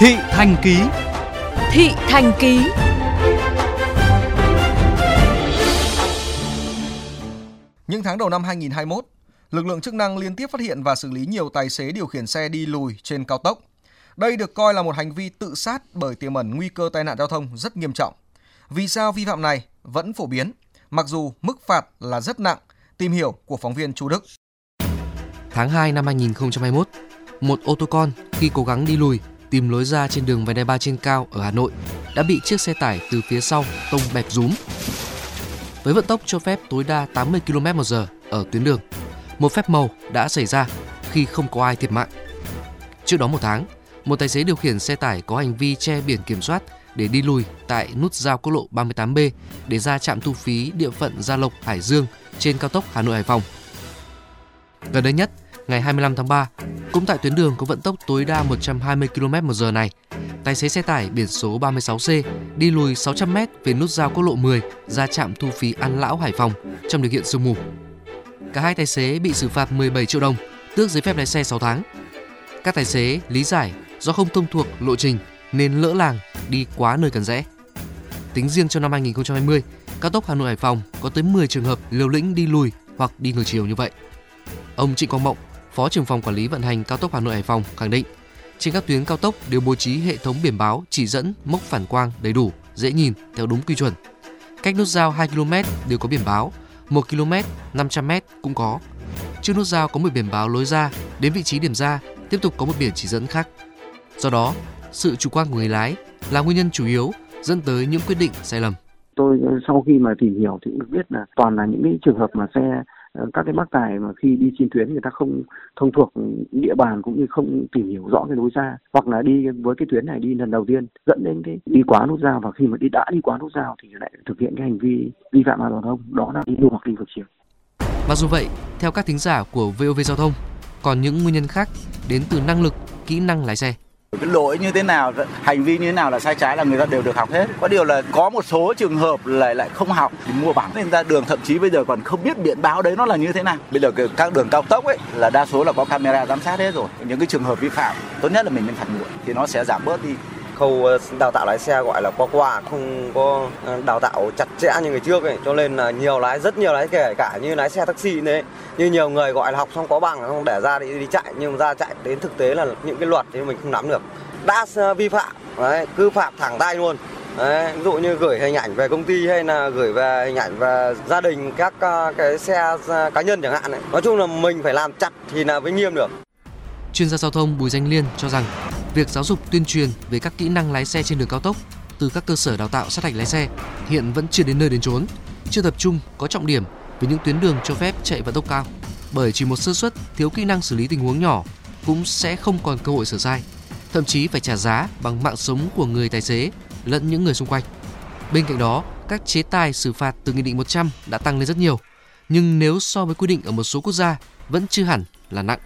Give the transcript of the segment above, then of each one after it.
Thị Thành Ký Thị Thành Ký Những tháng đầu năm 2021, lực lượng chức năng liên tiếp phát hiện và xử lý nhiều tài xế điều khiển xe đi lùi trên cao tốc. Đây được coi là một hành vi tự sát bởi tiềm ẩn nguy cơ tai nạn giao thông rất nghiêm trọng. Vì sao vi phạm này vẫn phổ biến, mặc dù mức phạt là rất nặng? Tìm hiểu của phóng viên Chu Đức. Tháng 2 năm 2021, một ô tô con khi cố gắng đi lùi tìm lối ra trên đường vành đai ba trên cao ở Hà Nội đã bị chiếc xe tải từ phía sau tông bẹp rúm. Với vận tốc cho phép tối đa 80 km/h ở tuyến đường, một phép màu đã xảy ra khi không có ai thiệt mạng. Trước đó một tháng, một tài xế điều khiển xe tải có hành vi che biển kiểm soát để đi lùi tại nút giao quốc lộ 38B để ra trạm thu phí địa phận Gia Lộc, Hải Dương trên cao tốc Hà Nội Hải Phòng. Gần đây nhất, ngày 25 tháng 3, cũng tại tuyến đường có vận tốc tối đa 120 km/h này, tài xế xe tải biển số 36C đi lùi 600m về nút giao quốc lộ 10 ra trạm thu phí An Lão Hải Phòng trong điều kiện sương mù. Cả hai tài xế bị xử phạt 17 triệu đồng, tước giấy phép lái xe 6 tháng. Các tài xế lý giải do không thông thuộc lộ trình nên lỡ làng đi quá nơi cần rẽ. Tính riêng trong năm 2020, cao tốc Hà Nội Hải Phòng có tới 10 trường hợp liều lĩnh đi lùi hoặc đi ngược chiều như vậy. Ông Trịnh Quang Mộng, Phó trưởng phòng quản lý vận hành cao tốc Hà Nội Hải Phòng khẳng định, trên các tuyến cao tốc đều bố trí hệ thống biển báo chỉ dẫn mốc phản quang đầy đủ, dễ nhìn theo đúng quy chuẩn. Cách nút giao 2 km đều có biển báo, 1 km, 500 m cũng có. Trước nút giao có một biển báo lối ra, đến vị trí điểm ra tiếp tục có một biển chỉ dẫn khác. Do đó, sự chủ quan của người lái là nguyên nhân chủ yếu dẫn tới những quyết định sai lầm. Tôi sau khi mà tìm hiểu thì cũng biết là toàn là những cái trường hợp mà xe Ờ, các cái bác tài mà khi đi trên tuyến người ta không thông thuộc địa bàn cũng như không tìm hiểu rõ cái lối ra hoặc là đi với cái tuyến này đi lần đầu tiên dẫn đến cái đi quá nút giao và khi mà đi đã đi quá nút giao thì lại thực hiện cái hành vi vi phạm an toàn giao thông đó là đi ngược hoặc đi ngược chiều. Mặc dù vậy, theo các thính giả của VOV Giao thông, còn những nguyên nhân khác đến từ năng lực, kỹ năng lái xe. Cái lỗi như thế nào, hành vi như thế nào là sai trái là người ta đều được học hết. Có điều là có một số trường hợp lại lại không học thì mua bán nên ra đường thậm chí bây giờ còn không biết biển báo đấy nó là như thế nào. Bây giờ các đường cao tốc ấy là đa số là có camera giám sát hết rồi. Những cái trường hợp vi phạm tốt nhất là mình nên phạt nguội thì nó sẽ giảm bớt đi khâu ờ, đào tạo lái xe gọi là qua qua không có ờ, đào tạo chặt chẽ như người trước ấy cho nên là nhiều lái rất nhiều lái kể cả như lái xe taxi đấy như nhiều người gọi là học xong có bằng không để ra đi đi chạy nhưng ra chạy đến thực tế là những cái luật thì mình không nắm được đã ờ, vi phạm đấy cứ phạm thẳng tay luôn Đấy, ví dụ như gửi hình ảnh về công ty hay là gửi về hình ảnh về gia đình các cái xe cá nhân chẳng hạn ấy. Nói chung là mình phải làm chặt thì là mới nghiêm được. Chuyên gia giao thông Bùi Danh Liên cho rằng việc giáo dục tuyên truyền về các kỹ năng lái xe trên đường cao tốc từ các cơ sở đào tạo sát hạch lái xe hiện vẫn chưa đến nơi đến chốn, chưa tập trung có trọng điểm với những tuyến đường cho phép chạy vận tốc cao. Bởi chỉ một sơ suất thiếu kỹ năng xử lý tình huống nhỏ cũng sẽ không còn cơ hội sửa sai, thậm chí phải trả giá bằng mạng sống của người tài xế lẫn những người xung quanh. Bên cạnh đó, các chế tài xử phạt từ Nghị định 100 đã tăng lên rất nhiều, nhưng nếu so với quy định ở một số quốc gia vẫn chưa hẳn là nặng.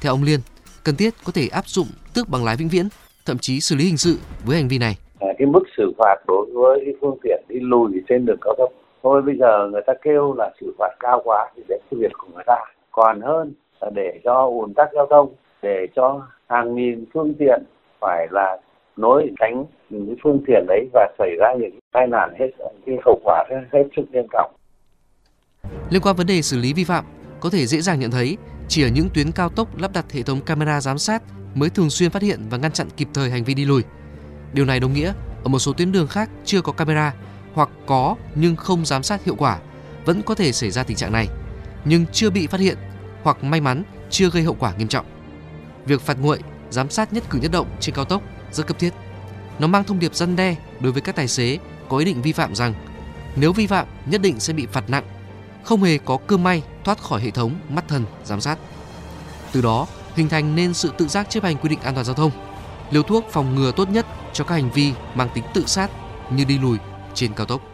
Theo ông Liên, cần thiết có thể áp dụng tước bằng lái vĩnh viễn, thậm chí xử lý hình sự với hành vi này. Cái mức xử phạt đối với cái phương tiện đi lùi trên đường cao tốc thôi bây giờ người ta kêu là xử phạt cao quá thì đấy cái việc của người ta còn hơn là để cho ủn tắc giao thông để cho hàng nghìn phương tiện phải là nối tránh những phương tiện đấy và xảy ra những tai nạn hết cái hậu quả hết sức nghiêm trọng. Liên quan vấn đề xử lý vi phạm, có thể dễ dàng nhận thấy chỉ ở những tuyến cao tốc lắp đặt hệ thống camera giám sát mới thường xuyên phát hiện và ngăn chặn kịp thời hành vi đi lùi. Điều này đồng nghĩa ở một số tuyến đường khác chưa có camera hoặc có nhưng không giám sát hiệu quả vẫn có thể xảy ra tình trạng này, nhưng chưa bị phát hiện hoặc may mắn chưa gây hậu quả nghiêm trọng. Việc phạt nguội, giám sát nhất cử nhất động trên cao tốc rất cấp thiết. Nó mang thông điệp răn đe đối với các tài xế có ý định vi phạm rằng nếu vi phạm nhất định sẽ bị phạt nặng, không hề có cơ may thoát khỏi hệ thống mắt thần giám sát. Từ đó, hình thành nên sự tự giác chấp hành quy định an toàn giao thông, liều thuốc phòng ngừa tốt nhất cho các hành vi mang tính tự sát như đi lùi trên cao tốc.